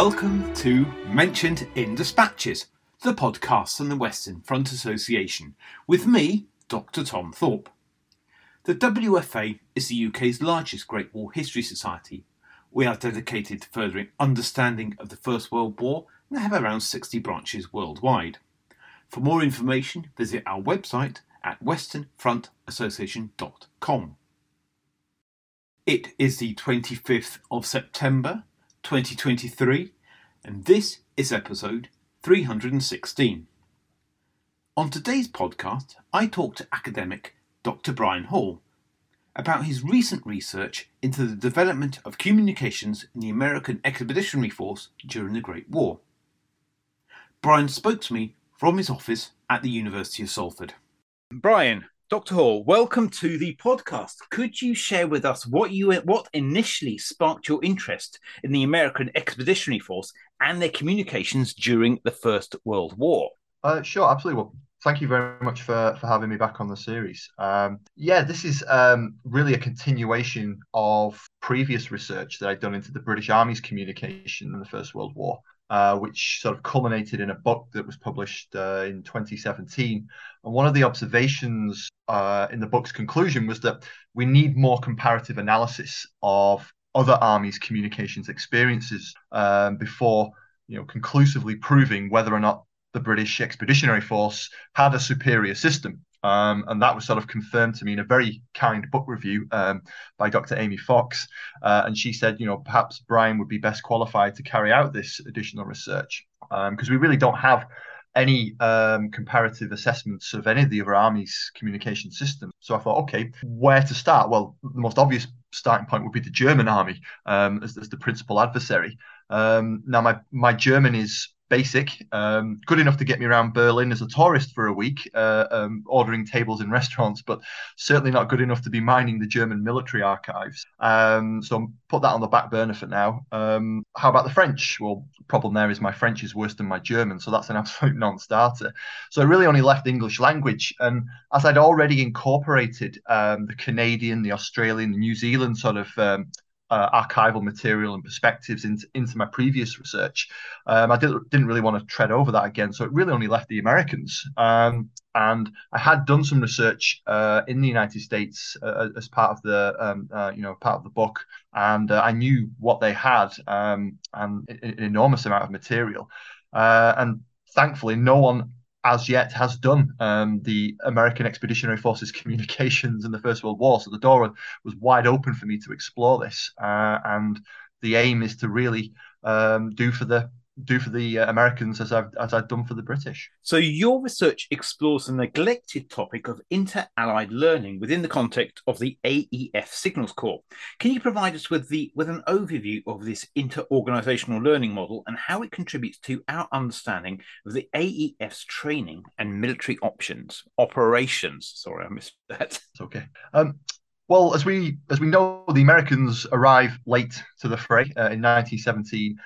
Welcome to Mentioned in Dispatches, the podcast from the Western Front Association, with me, Dr. Tom Thorpe. The WFA is the UK's largest Great War History Society. We are dedicated to furthering understanding of the First World War and have around 60 branches worldwide. For more information, visit our website at westernfrontassociation.com. It is the 25th of September 2023, and this is episode 316. On today's podcast, I talk to academic Dr. Brian Hall about his recent research into the development of communications in the American Expeditionary Force during the Great War. Brian spoke to me from his office at the University of Salford. Brian, Dr. Hall, welcome to the podcast. Could you share with us what you what initially sparked your interest in the American Expeditionary Force and their communications during the First World War? Uh, sure, absolutely. Well, thank you very much for, for having me back on the series. Um, yeah, this is um, really a continuation of previous research that I'd done into the British Army's communication in the First World War uh, which sort of culminated in a book that was published uh, in 2017. And one of the observations uh, in the book's conclusion was that we need more comparative analysis of other armies' communications experiences um, before, you know, conclusively proving whether or not the British Expeditionary Force had a superior system. Um, and that was sort of confirmed to me in a very kind book review um, by Dr. Aimée Fox. Uh, and she said, you know, perhaps Brian would be best qualified to carry out this additional research because um, we really don't have any um, comparative assessments of any of the other armies' communication systems. So I thought, okay, where to start? Well, the most obvious starting point would be the German army um, as, as, the principal adversary. Um, now, my my German is basic, um, good enough to get me around Berlin as a tourist for a week, uh, um, ordering tables in restaurants, but certainly not good enough to be mining the German military archives. Um, so put that on the back burner for now. Um, how about the French? Well, problem there is my French is worse than my German, so that's an absolute non-starter. So I really only left English language, and as I'd already incorporated um, the Canadian, the Australian, the New Zealand sort of um, uh, archival material and perspectives into, into my previous research. Um, I did, not really want to tread over that again, so it really only left the Americans. Um, and I had done some research uh, in the United States uh, as part of the um, uh, you know part of the book, and uh, I knew what they had um, and an enormous amount of material. Uh, and thankfully, no one as yet has done um, the American Expeditionary Forces communications in the First World War. So the door was wide open for me to explore this, uh, and the aim is to really um, do for the do for the uh, Americans as I've as I've done for the British. So your research explores the neglected topic of inter-allied learning within the context of the AEF Signals Corps. Can you provide us with the with an overview of this inter-organizational learning model and how it contributes to our understanding of the AEF's training and military options operations? Sorry, I missed that. It's okay. Um, well, as we as we know, the Americans arrive late to the fray uh, in 1917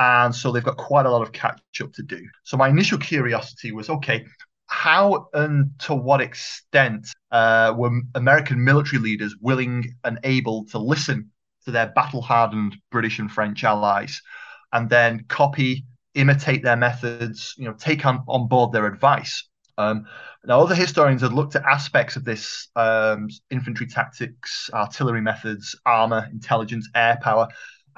and so they've got quite a lot of catch up to do. So my initial curiosity was okay, how and to what extent uh, were American military leaders willing and able to listen to their battle hardened British and French allies and then copy, imitate their methods, you know, take on, on board their advice? Um, now, other historians have looked at aspects of this um, infantry tactics, artillery methods, armor, intelligence, air power,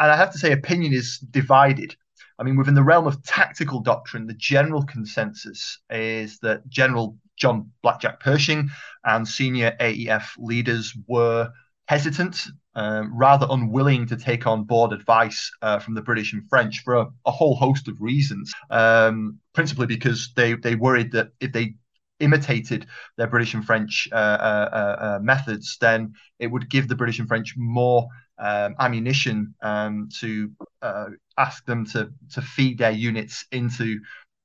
and I have to say, opinion is divided. I mean, within the realm of tactical doctrine, the general consensus is that General John Blackjack Pershing and senior AEF leaders were hesitant, um, rather unwilling to take on board advice uh, from the British and French for a, a whole host of reasons. Um, principally because they they worried that if they imitated their British and French uh, uh, uh, uh methods, then it would give the British and French more um, ammunition um, to uh, ask them to to feed their units into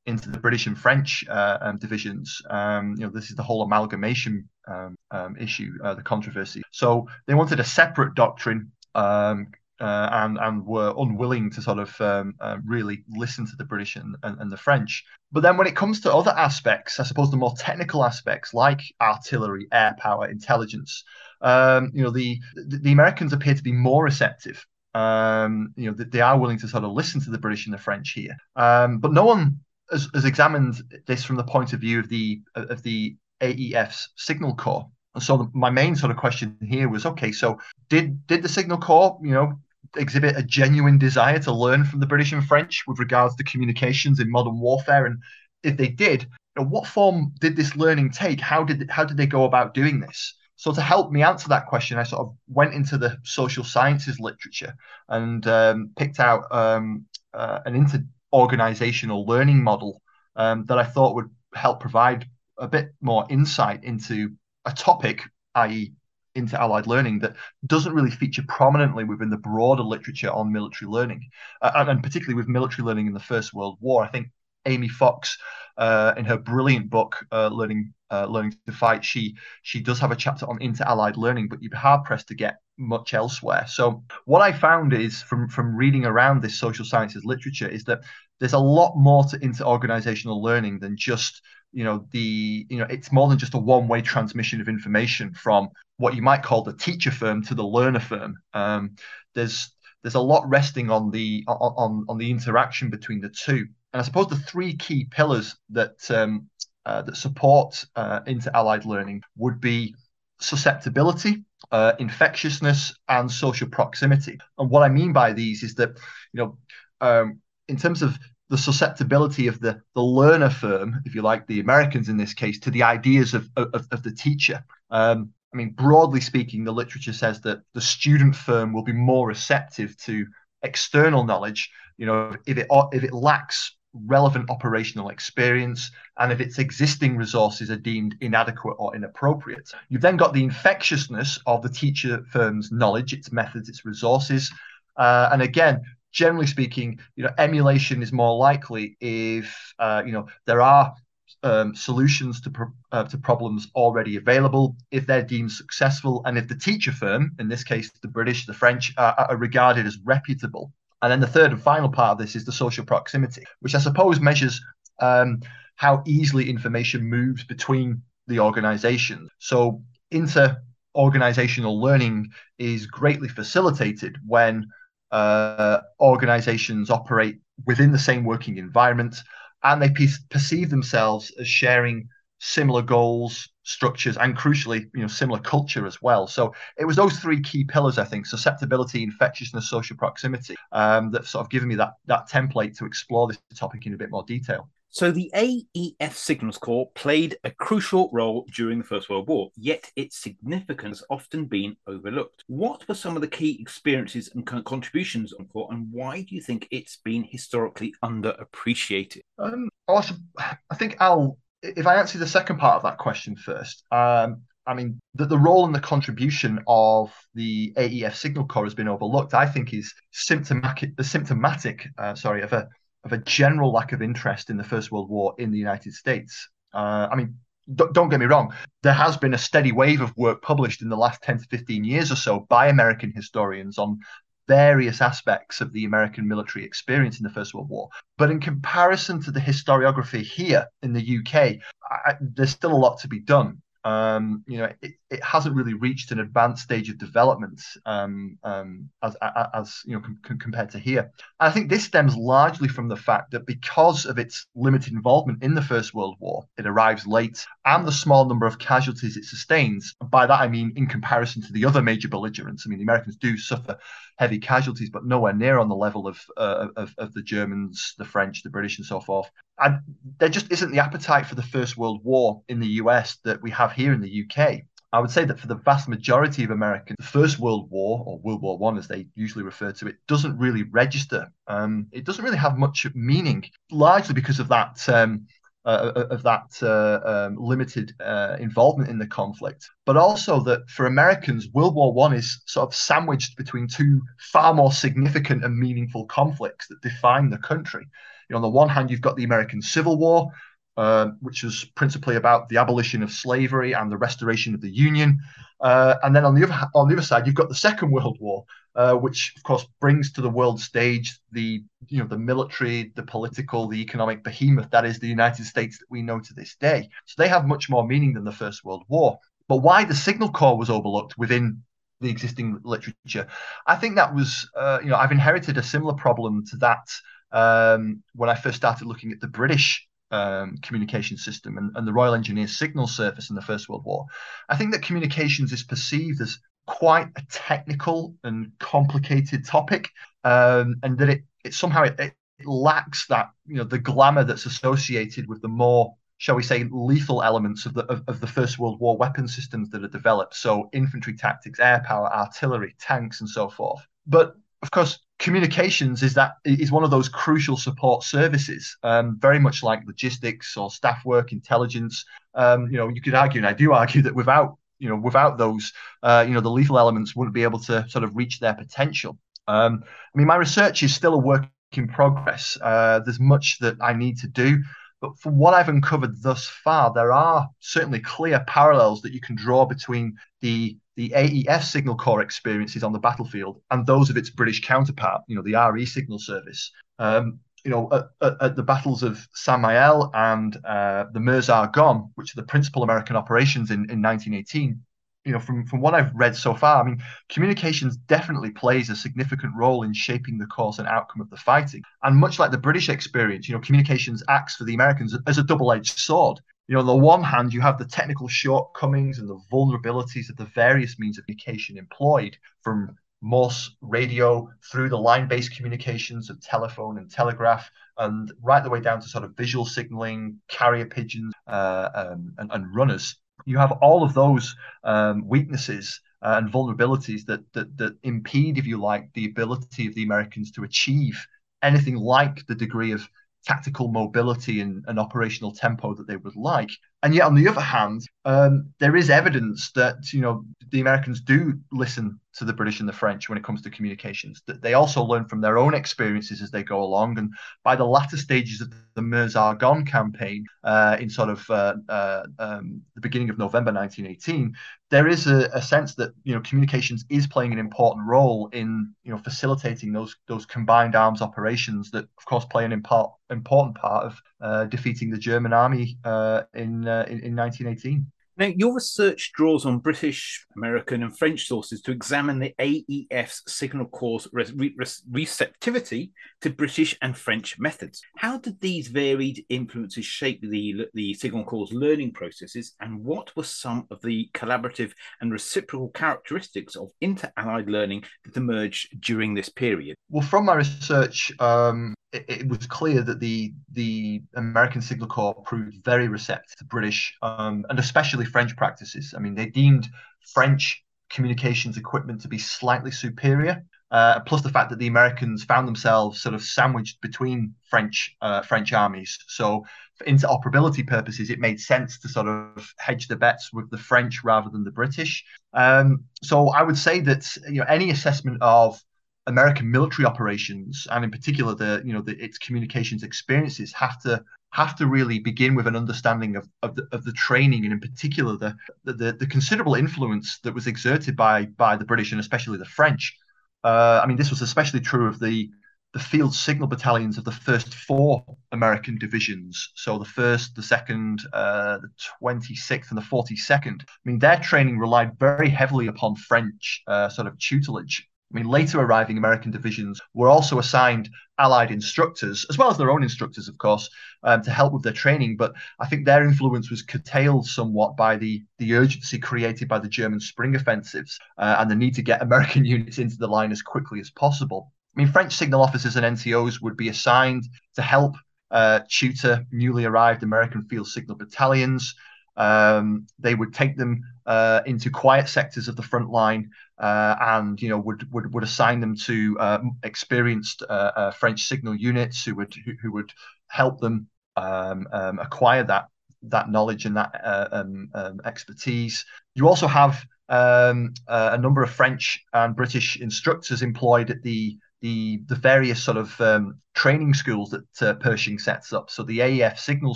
into the British and French um, divisions. Um, you know, this is the whole amalgamation um, um, issue, the controversy. So they wanted a separate doctrine. Um, uh, and and were unwilling to sort of um, uh, really listen to the British and, and, and, the French. But then when it comes to other aspects, I suppose the more technical aspects like artillery, air power, intelligence, um, you know, the the Americans appear to be more receptive. Um, you know, they, they, are willing to sort of listen to the British and the French here. Um, but no one has, has, examined this from the point of view of the of the AEF's Signal Corps. So my main sort of question here was, okay, so did did the Signal Corps, you know, exhibit a genuine desire to learn from the British and French with regards to communications in modern warfare? And if they did, you know, what form did this learning take? How did how did they go about doing this? So to help me answer that question, I sort of went into the social sciences literature and um, picked out um, uh, an inter-organizational learning model um, that I thought would help provide a bit more insight into a topic, i.e., inter-allied learning that doesn't really feature prominently within the broader literature on military learning, uh, and, and, particularly with military learning in the First World War. I think Aimée Fox, uh, in her brilliant book uh, "Learning uh, Learning to Fight," she she does have a chapter on inter-allied learning, but you'd be hard pressed to get much elsewhere. So what I found is from from reading around this social sciences literature is that there's a lot more to inter-organizational learning than just you know the you know it's more than just a one-way transmission of information from what you might call the teacher firm to the learner firm um, there's there's a lot resting on the on on the interaction between the two and i suppose the three key pillars that um, uh, that support uh, inter-allied learning would be susceptibility uh, infectiousness and social proximity and what i mean by these is that you know um, in terms of the susceptibility of the the learner firm, if you like, the Americans in this case, to the ideas of of, of the teacher. Um, I mean, broadly speaking, the literature says that the student firm will be more receptive to external knowledge. You know, if it if it lacks relevant operational experience and if its existing resources are deemed inadequate or inappropriate. You've then got the infectiousness of the teacher firm's knowledge, its methods, its resources. Uh, and again, generally speaking, you know, emulation is more likely if uh, you know there are um, solutions to pro- uh, to problems already available, if they're deemed successful, and if the teacher firm, in this case the British, the French, are regarded as reputable. And then the third and final part of this is the social proximity, which I suppose measures um, how easily information moves between the organization. So inter organizational learning is greatly facilitated when uh, organizations operate within the same working environment and they pe- perceive themselves as sharing similar goals structures and crucially you know similar culture as well. So it was those three key pillars i think susceptibility infectiousness social proximity um, that sort of given me that that template to explore this topic in a bit more detail so the AEF Signals Corps played a crucial role during the First World War, yet its significance has often been overlooked. What were some of the key experiences and contributions on Corps, and why do you think it's been historically underappreciated? Um, I think I'll, if I answer the second part of that question first, um, I mean, the, the role and the contribution of the AEF Signal Corps has been overlooked. I think is symptomatic, symptomatic, uh, sorry, of a of a general lack of interest in the First World War in the United States. Uh, I mean, don't get me wrong, there has been a steady wave of work published in the last 10 to 15 years or so by American historians on various aspects of the American military experience in the First World War. But in comparison to the historiography here in the UK, I, there's still a lot to be done um, you know, it, it hasn't really reached an advanced stage of development um, um, as, as you know com- compared to here. And I think this stems largely from the fact that because of its limited involvement in the First World War, it arrives late, and the small number of casualties it sustains. By that I mean in comparison to the other major belligerents. I mean, the Americans do suffer heavy casualties, but nowhere near on the level of uh, of, of the Germans, the French, the British, and so forth and there just isn't the appetite for the First World War in the US that we have here in the UK. I would say that for the vast majority of Americans, the First World War, or World War One as they usually refer to it, doesn't really register. Um, it doesn't really have much meaning, largely because of that um, of that uh, um, limited uh, involvement in the conflict, but also that for Americans, World War One is sort of sandwiched between two far more significant and meaningful conflicts that define the country. You know, on the one hand, you've got the American Civil War, uh, which was principally about the abolition of slavery and the restoration of the Union. Uh, and then on the other on the other side, you've got the Second World War, uh, which of course brings to the world stage the you know the military, the political, the economic behemoth that is the United States that we know to this day. So they have much more meaning than the First World War. But why the Signal Corps was overlooked within the existing literature. I think that was, uh, you know, I've inherited a similar problem to that um, when I first started looking at the British um, communication system and, and, the Royal Engineers signal service in the First World War. I think that communications is perceived as quite a technical and complicated topic, um, and that it, it somehow it, it lacks that you know the glamour that's associated with the more shall we say, lethal elements of the of, of, the First World War weapon systems that are developed. So infantry tactics, air power, artillery, tanks, and so forth. But of course, communications is that is one of those crucial support services, um, very much like logistics or staff work, intelligence. Um, you know, you could argue, and I do argue that without you know without those, uh, you know, the lethal elements wouldn't be able to sort of reach their potential. Um, I mean, my research is still a work in progress. Uh, there's much that I need to do. But from what I've uncovered thus far, there are certainly clear parallels that you can draw between the the AEF signal corps experiences on the battlefield and those of its British counterpart, you know, the RE signal service. Um, you know, at, at, the battles of Saint Mihiel and uh, the Meuse Argonne, which are the principal American operations in, in 1918, you know, from from what I've read so far, I mean, communications definitely plays a significant role in shaping the course and outcome of the fighting. And much like the British experience, you know, communications acts for the Americans as a double-edged sword. You know, on the one hand, you have the technical shortcomings and the vulnerabilities of the various means of communication employed, from Morse radio through the line-based communications of telephone and telegraph, and right the way down to sort of visual signaling, carrier pigeons, uh, um, and, and runners you have all of those um, weaknesses uh, and vulnerabilities that, that that impede, if you like, the ability of the Americans to achieve anything like the degree of tactical mobility and, and operational tempo that they would like. And yet, on the other hand, um, there is evidence that you know the Americans do listen to the British and the French when it comes to communications. That they also learn from their own experiences as they go along. And by the latter stages of the Meuse Argonne campaign, uh, in sort of uh, uh, um, the beginning of November 1918, there is a, a, sense that you know communications is playing an important role in you know facilitating those those combined arms operations that, of course, play an import, important part of uh, defeating the German army uh, in, uh, in, in 1918. Now, your research draws on British, American, and French sources to examine the AEF's signal corps re- re- receptivity to British and French methods. How did these varied influences shape the, the signal corps learning processes, and what were some of the collaborative and reciprocal characteristics of inter allied learning that emerged during this period? Well, from my research, um, it, it, was clear that the the American Signal Corps proved very receptive to British um, and especially French practices. I mean, they deemed French communications equipment to be slightly superior. Uh, plus the fact that the Americans found themselves sort of sandwiched between French uh, French armies. So for interoperability purposes, it made sense to sort of hedge the bets with the French rather than the British. Um, so I would say that you know any assessment of American military operations, and in particular the you know the, its communications experiences, have to have to really begin with an understanding of of the, of the training, and in particular the, the the considerable influence that was exerted by by the British and especially the French. Uh, I mean, this was especially true of the the field signal battalions of the first four American divisions. So the first, the second, uh, the 26th, and the 42nd. I mean, their training relied very heavily upon French uh, sort of tutelage. I mean, later arriving American divisions were also assigned Allied instructors, as well as their own instructors, of course, um, to help with their training. But I think their influence was curtailed somewhat by the, the urgency created by the German spring offensives uh, and the need to get American units into the line as quickly as possible. I mean, French signal officers and NCOs would be assigned to help uh, tutor newly arrived American field signal battalions. Um, they would take them uh, into quiet sectors of the front line uh, and you know would would, would assign them to uh, experienced uh, uh, French signal units who would who, who would help them um, um, acquire that that knowledge and that uh, um, um, expertise. You also have um, a number of French and British instructors employed at the the the various sort of um, training schools that Pershing sets up. So the AEF Signal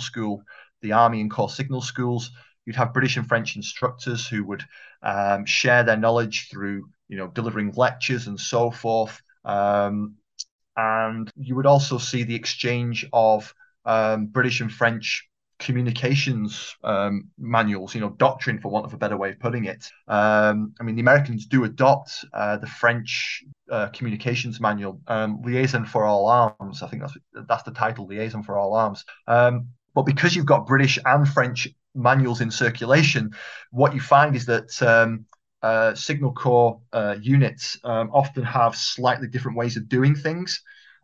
School, the Army and Corps Signal Schools, You'd have British and French instructors who would um, share their knowledge through, you know, delivering lectures and so forth. Um, and you would also see the exchange of um, British and French communications um, manuals, you know, doctrine, for want of a better way of putting it. Um, I mean, the Americans do adopt uh, the French uh, communications manual, um, Liaison for All Arms. I think that's that's the title, Liaison for All Arms. Um, but because you've got British and French manuals in circulation, what you find is that um, uh, Signal Corps uh, units um, often have slightly different ways of doing things.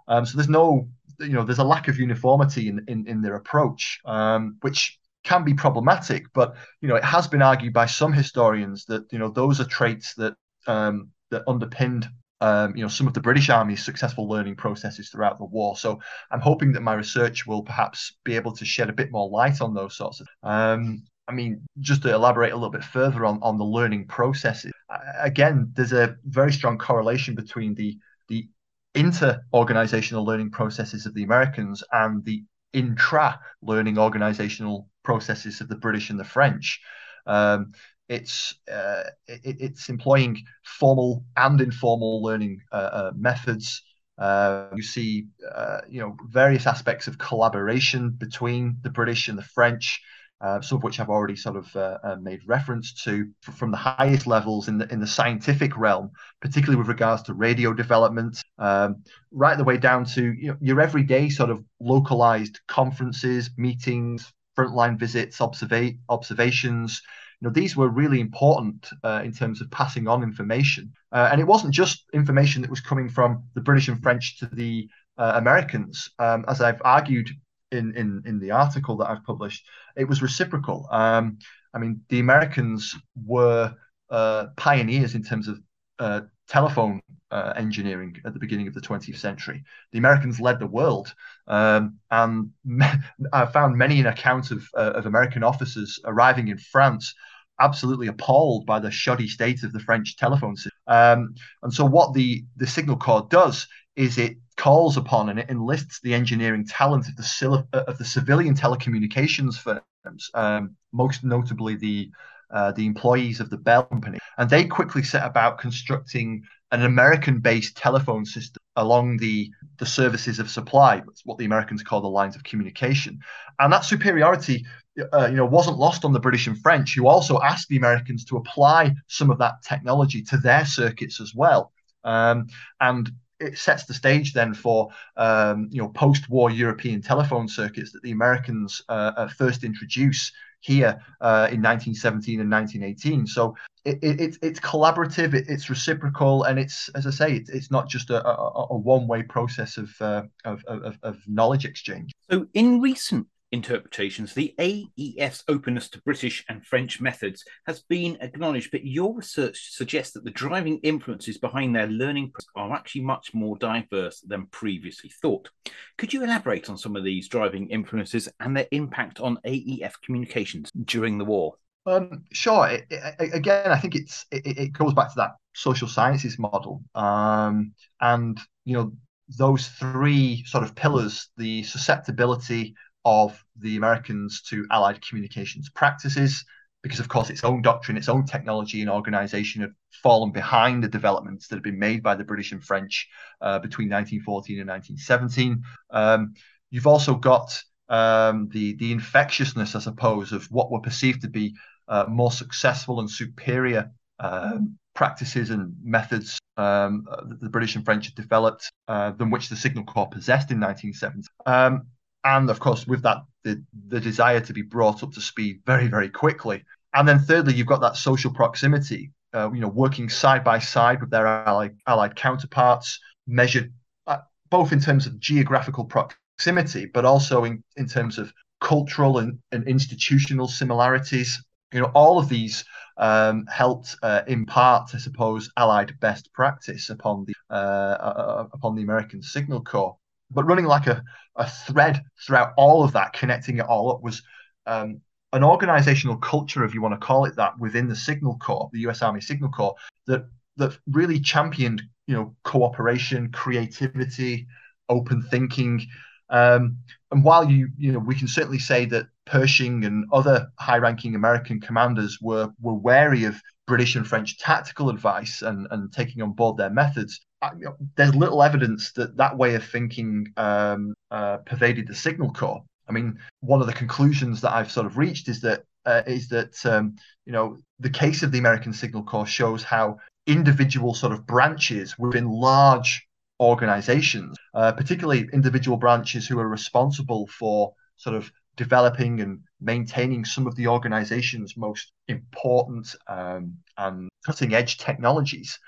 Um, so there's no you know there's a lack of uniformity in in, in their approach, um, which can be problematic. But you know it has been argued by some historians that you know those are traits that um, that underpinned um, you know some of the British Army's successful learning processes throughout the war. So I'm hoping that my research will perhaps be able to shed a bit more light on those sorts of. Um, I mean, just to elaborate a little bit further on, on the learning processes, again, there's a very strong correlation between the the inter-organizational learning processes of the Americans and the intra-learning organizational processes of the British and the French. Um, it's uh, it, it's employing formal and informal learning uh, uh, methods. Uh, you see, uh, you know, various aspects of collaboration between the British and the French uh, some of which I've already sort of uh, uh, made reference to from the highest levels in the in the scientific realm, particularly with regards to radio development, um, right the way down to you know, your everyday sort of localized conferences, meetings, frontline visits, observa- observations. You know, these were really important uh, in terms of passing on information, uh, and it wasn't just information that was coming from the British and French to the uh, Americans. Um, as I've argued in in in the article that I've published, it was reciprocal. Um, I mean, the Americans were uh, pioneers in terms of uh, telephone uh, engineering at the beginning of the 20th century. The Americans led the world, um, and I found many an account of uh, of American officers arriving in France absolutely appalled by the shoddy state of the French telephone system. Um, and so, what the the Signal Corps does is it calls upon and it enlists the engineering talent of the of the civilian telecommunications firms, um, most notably the uh, the employees of the Bell Company, and they quickly set about constructing an American-based telephone system along the the services of supply. What the Americans call the lines of communication, and that superiority, uh, you know, wasn't lost on the British and French, who also asked the Americans to apply some of that technology to their circuits as well. Um, and it sets the stage then for um, you know post-war European telephone circuits that the Americans uh, first introduce here uh, in 1917 and 1918. So it, it, it's collaborative, it, it's reciprocal, and it's as I say, it, it's not just a, a, a one-way process of, uh, of, of, of knowledge exchange. So in recent interpretations, the AEF's openness to British and French methods has been acknowledged, but your research suggests that the driving influences behind their learning are actually much more diverse than previously thought. Could you elaborate on some of these driving influences and their impact on AEF communications during the war? Um, sure. It, it, again, I think it's it, it, goes back to that social sciences model, um, and you know those three sort of pillars: the susceptibility of the Americans to Allied communications practices, because of course its own doctrine, its own technology and organization had fallen behind the developments that had been made by the British and French uh, between 1914 and 1917. Um, you've also got um, the the infectiousness, I suppose, of what were perceived to be uh, more successful and superior um, practices and methods um, that the British and French had developed uh, than which the Signal Corps possessed in 1970. And of course with that the the desire to be brought up to speed very very quickly. And then thirdly you've got that social proximity uh, you know working side by side with their allied, allied counterparts measured uh, both in terms of geographical proximity but also in, in terms of cultural and, and institutional similarities. You know all of these um, helped uh, impart, I suppose, Allied best practice upon the uh, uh, upon the American Signal Corps but running like a, a thread throughout all of that, connecting it all up, was um, an organizational culture, if you want to call it that, within the Signal Corps, the U.S. Army Signal Corps, that that really championed, you know, cooperation, creativity, open thinking. Um, and while you, you know, we can certainly say that Pershing and other high-ranking American commanders were were wary of British and French tactical advice and, and taking on board their methods. You know, there's little evidence that that way of thinking um, uh, pervaded the Signal Corps. I mean, one of the conclusions that I've sort of reached is that uh, is that um, you know the case of the American Signal Corps shows how individual sort of branches within large organizations, uh, particularly individual branches who are responsible for sort of developing and maintaining some of the organization's most important um, and cutting edge technologies,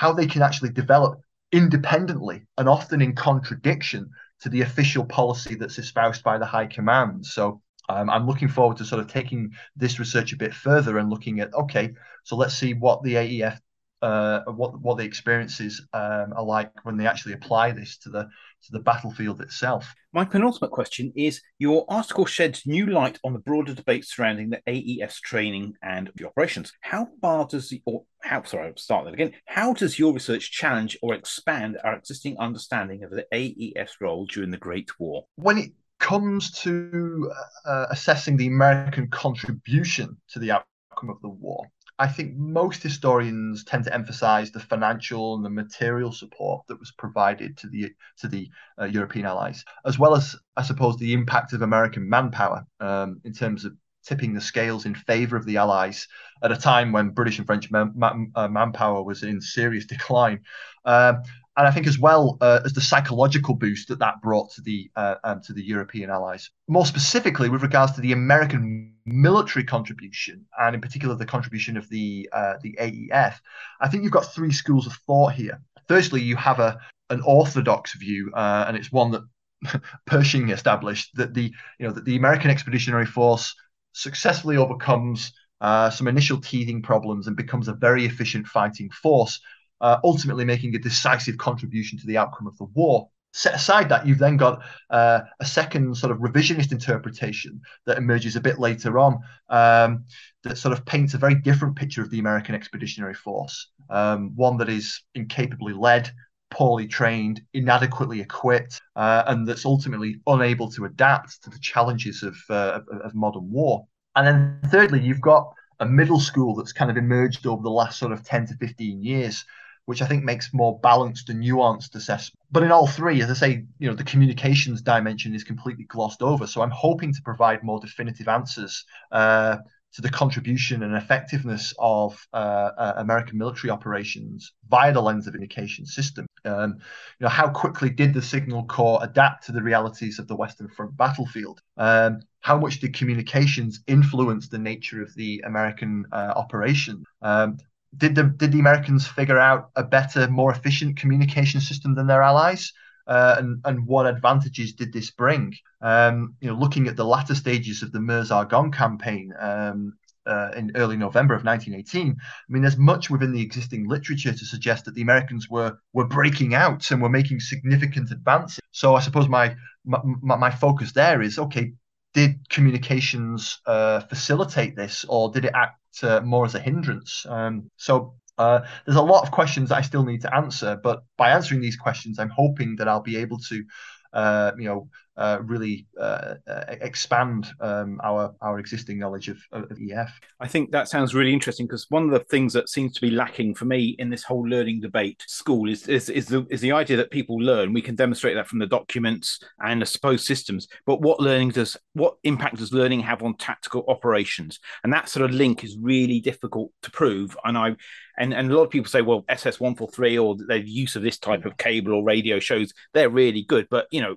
how they can actually develop independently and often in contradiction to the official policy that's espoused by the high command. So um, I'm looking forward to sort of taking this research a bit further and looking at okay, so let's see what the AEF uh, what what the experiences um, are like when they actually apply this to the to the battlefield itself. My penultimate question is: Your article sheds new light on the broader debate surrounding the AEF training and the operations. How far does the or how sorry, I'll start that again. How does your research challenge or expand our existing understanding of the AEF role during the Great War? When it comes to uh, assessing the American contribution to the outcome of the war, I think most historians tend to emphasize the financial and the material support that was provided to the to the uh, European allies, as well as I suppose the impact of American manpower um, in terms of tipping the scales in favor of the allies at a time when British and French man, man, uh, manpower was in serious decline. Um, and I think as well uh, as the psychological boost that that brought to the uh, um, to the European allies. More specifically, with regards to the American military contribution, and in particular the contribution of the uh, the AEF, I think you've got three schools of thought here. Firstly, you have a an orthodox view, uh, and it's one that Pershing established that the you know that the American Expeditionary Force successfully overcomes uh, some initial teething problems and becomes a very efficient fighting force uh, ultimately making a decisive contribution to the outcome of the war. Set aside that, you've then got uh, a second sort of revisionist interpretation that emerges a bit later on um, that sort of paints a very different picture of the American Expeditionary Force, um, one that is incapably led, poorly trained, inadequately equipped, uh, and that's ultimately unable to adapt to the challenges of, uh, of, modern war. And then thirdly, you've got a middle school that's kind of emerged over the last sort of 10 to 15 years which I think makes more balanced and nuanced assessment. But in all three, as I say, you know, the communications dimension is completely glossed over. So I'm hoping to provide more definitive answers uh, to the contribution and effectiveness of uh, uh, American military operations via the lens of communication system. Um, you know, how quickly did the Signal Corps adapt to the realities of the Western Front battlefield? Um, how much did communications influence the nature of the American uh, operation? Um, did the did the Americans figure out a better, more efficient communication system than their allies? Uh, and and what advantages did this bring? Um, you know, looking at the latter stages of the Meuse-Argonne campaign um, uh, in early November of 1918, I mean, there's much within the existing literature to suggest that the Americans were were breaking out and were making significant advances. So I suppose my my, my focus there is okay. Did communications uh, facilitate this, or did it act uh, more as a hindrance. Um, so uh, there's a lot of questions that I still need to answer, but by answering these questions, I'm hoping that I'll be able to, uh, you know, uh, really uh, uh, expand um, our our existing knowledge of, of, EF. I think that sounds really interesting because one of the things that seems to be lacking for me in this whole learning debate school is is, is the is the idea that people learn. We can demonstrate that from the documents and the supposed systems, but what learning does what impact does learning have on tactical operations? And that sort of link is really difficult to prove. And I and, and a lot of people say, well, SS one four three or the use of this type of cable or radio shows they're really good, but you know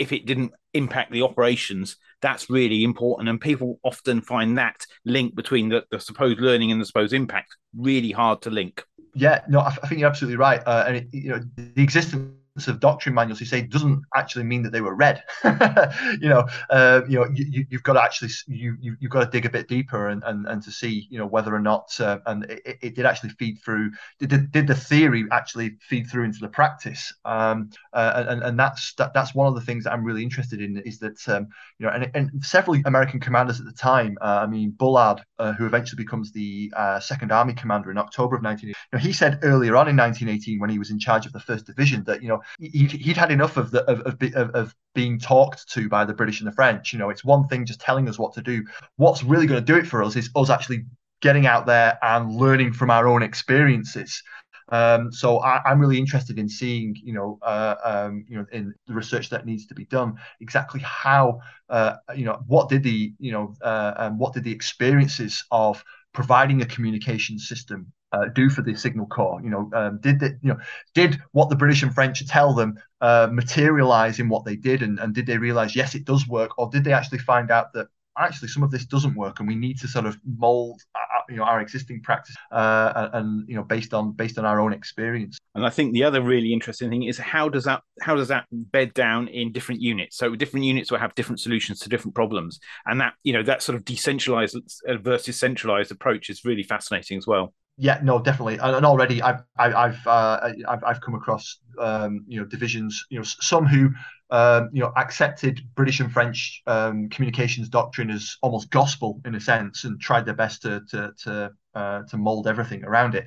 if it didn't impact the operations, that's really important. And people often find that link between the, the supposed learning and the supposed impact really hard to link. Yeah, no, I, think you're absolutely right. Uh, and it, you know, the existence of doctrine manuals you say doesn't actually mean that they were read. You know uh, you know you, you've got to actually you, you have got to dig a bit deeper and, and and to see you know whether or not uh, and it, it, did actually feed through did, did the theory actually feed through into the practice? Um, uh, and and that's that, that's one of the things that I'm really interested in is that um, you know and, and several American commanders at the time uh, I mean Bullard uh, who eventually becomes the uh, second army commander in October of 19 you know, he said earlier on in 1918 when he was in charge of the first division that you know he'd, he'd had enough of the of, of, of being talked to by the British and the French. You know, it's one thing just telling us what to do. What's really going to do it for us is us actually getting out there and learning from our own experiences. Um, so I, am really interested in seeing, you know, uh, um, you know, in the research that needs to be done, exactly how, uh, you know, what did the, you know, uh, um, what did the experiences of providing a communication system uh, do for the signal corps? You know, um, did the, you know, did what the British and French tell them uh, materialize in what they did, and, and did they realize yes, it does work, or did they actually find out that actually some of this doesn't work, and we need to sort of mold, uh, you know, our existing practice, uh, and you know, based on based on our own experience. And I think the other really interesting thing is how does that how does that bed down in different units? So different units will have different solutions to different problems, and that you know that sort of decentralized versus centralized approach is really fascinating as well. Yeah, no, definitely, and, already I've I've uh, I've, I've come across um, you know divisions, you know, some who um, you know accepted British and French um, communications doctrine as almost gospel in a sense, and tried their best to to to uh, to mold everything around it.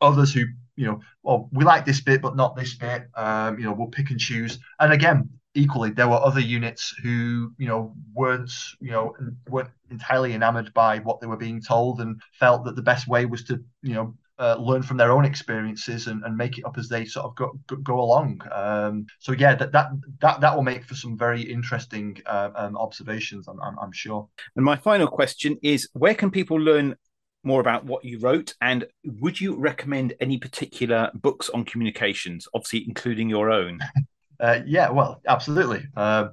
Others who you know, well, we like this bit, but not this bit. Um, you know, we'll pick and choose. And again, equally, there were other units who, you know, weren't, you know, weren't entirely enamored by what they were being told and felt that the best way was to, you know, uh, learn from their own experiences and, and make it up as they sort of go, go along. Um, so yeah, that, that that that will make for some very interesting uh, um, observations, I'm, I'm, I'm sure. And my final question is, where can people learn more about what you wrote and would you recommend any particular books on communications obviously including your own Uh, yeah, well, absolutely. Uh,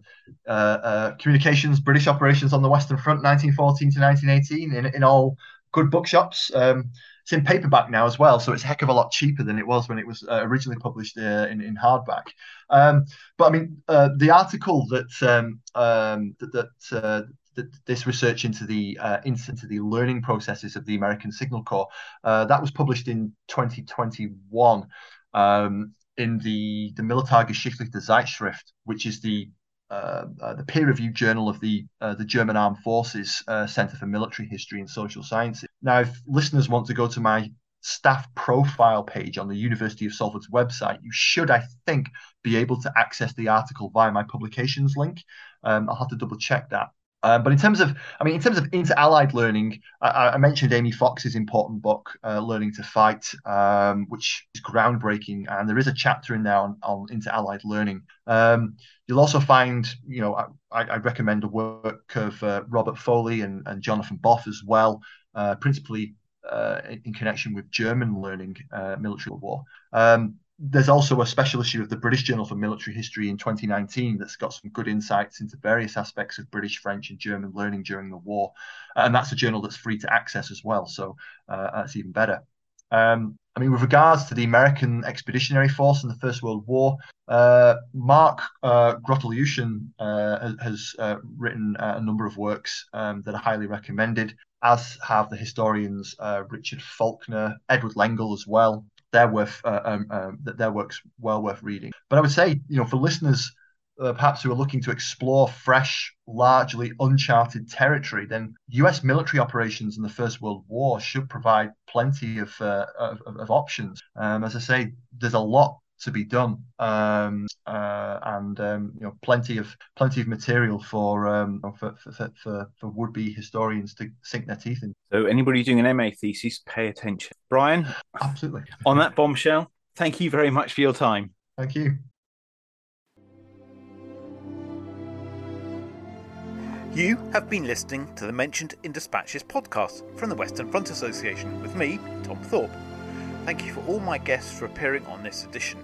uh, uh, communications, British operations on the Western Front, 1914 to 1918, in, in all good bookshops. Um, it's in paperback now as well, so it's a heck of a lot cheaper than it was when it was uh, originally published uh, in, in hardback. Um, but I mean, the article that um, um, that, that this research into the uh, into the learning processes of the American Signal Corps. Uh, that was published in 2021. Um, in the the Militärgeschichtliche Zeitschrift, which is the uh, uh, the peer-reviewed journal of the uh, the German Armed Forces uh, Center for Military History and Social Sciences. Now, if listeners want to go to my staff profile page on the University of Salford's website, you should, I think, be able to access the article via my publications link. Um, I'll have to double check that. Um, but in terms of, I mean, in terms of inter-allied learning, I, I mentioned Aimée Fox's important book, uh, "Learning to Fight," um, which is groundbreaking, and there is a chapter in there on, on inter-allied learning. Um, you'll also find, you know, I, I recommend the work of uh, Robert Foley and, and Jonathan Boff as well, uh, principally uh, in, in, connection with German learning uh, military war. Um, there's also a special issue of the British Journal for Military History in 2019 that's got some good insights into various aspects of British, French, and German learning during the war. And that's a journal that's free to access as well. So uh, that's even better. Um, I mean, with regards to the American Expeditionary Force in the First World War, uh, Mark uh, uh, has uh, written uh, a number of works um, that are highly recommended, as have the historians uh, Richard Faulkner, Edward Lengel as well, they're worth uh, um, um, their work's well worth reading. But I would say, you know, for listeners uh, perhaps who are looking to explore fresh, largely uncharted territory, then U.S. military operations in the First World War should provide plenty of uh, of, of, options. Um, as I say, there's a lot to be done, um, uh, and um, you know plenty of plenty of material for um, for, for, for, for would be historians to sink their teeth in. So anybody doing an MA thesis, pay attention. Brian, absolutely. On that bombshell, thank you very much for your time. Thank you. You have been listening to the Mentioned in Dispatches podcast from the Western Front Association with me, Tom Thorpe. Thank you for all my guests for appearing on this edition.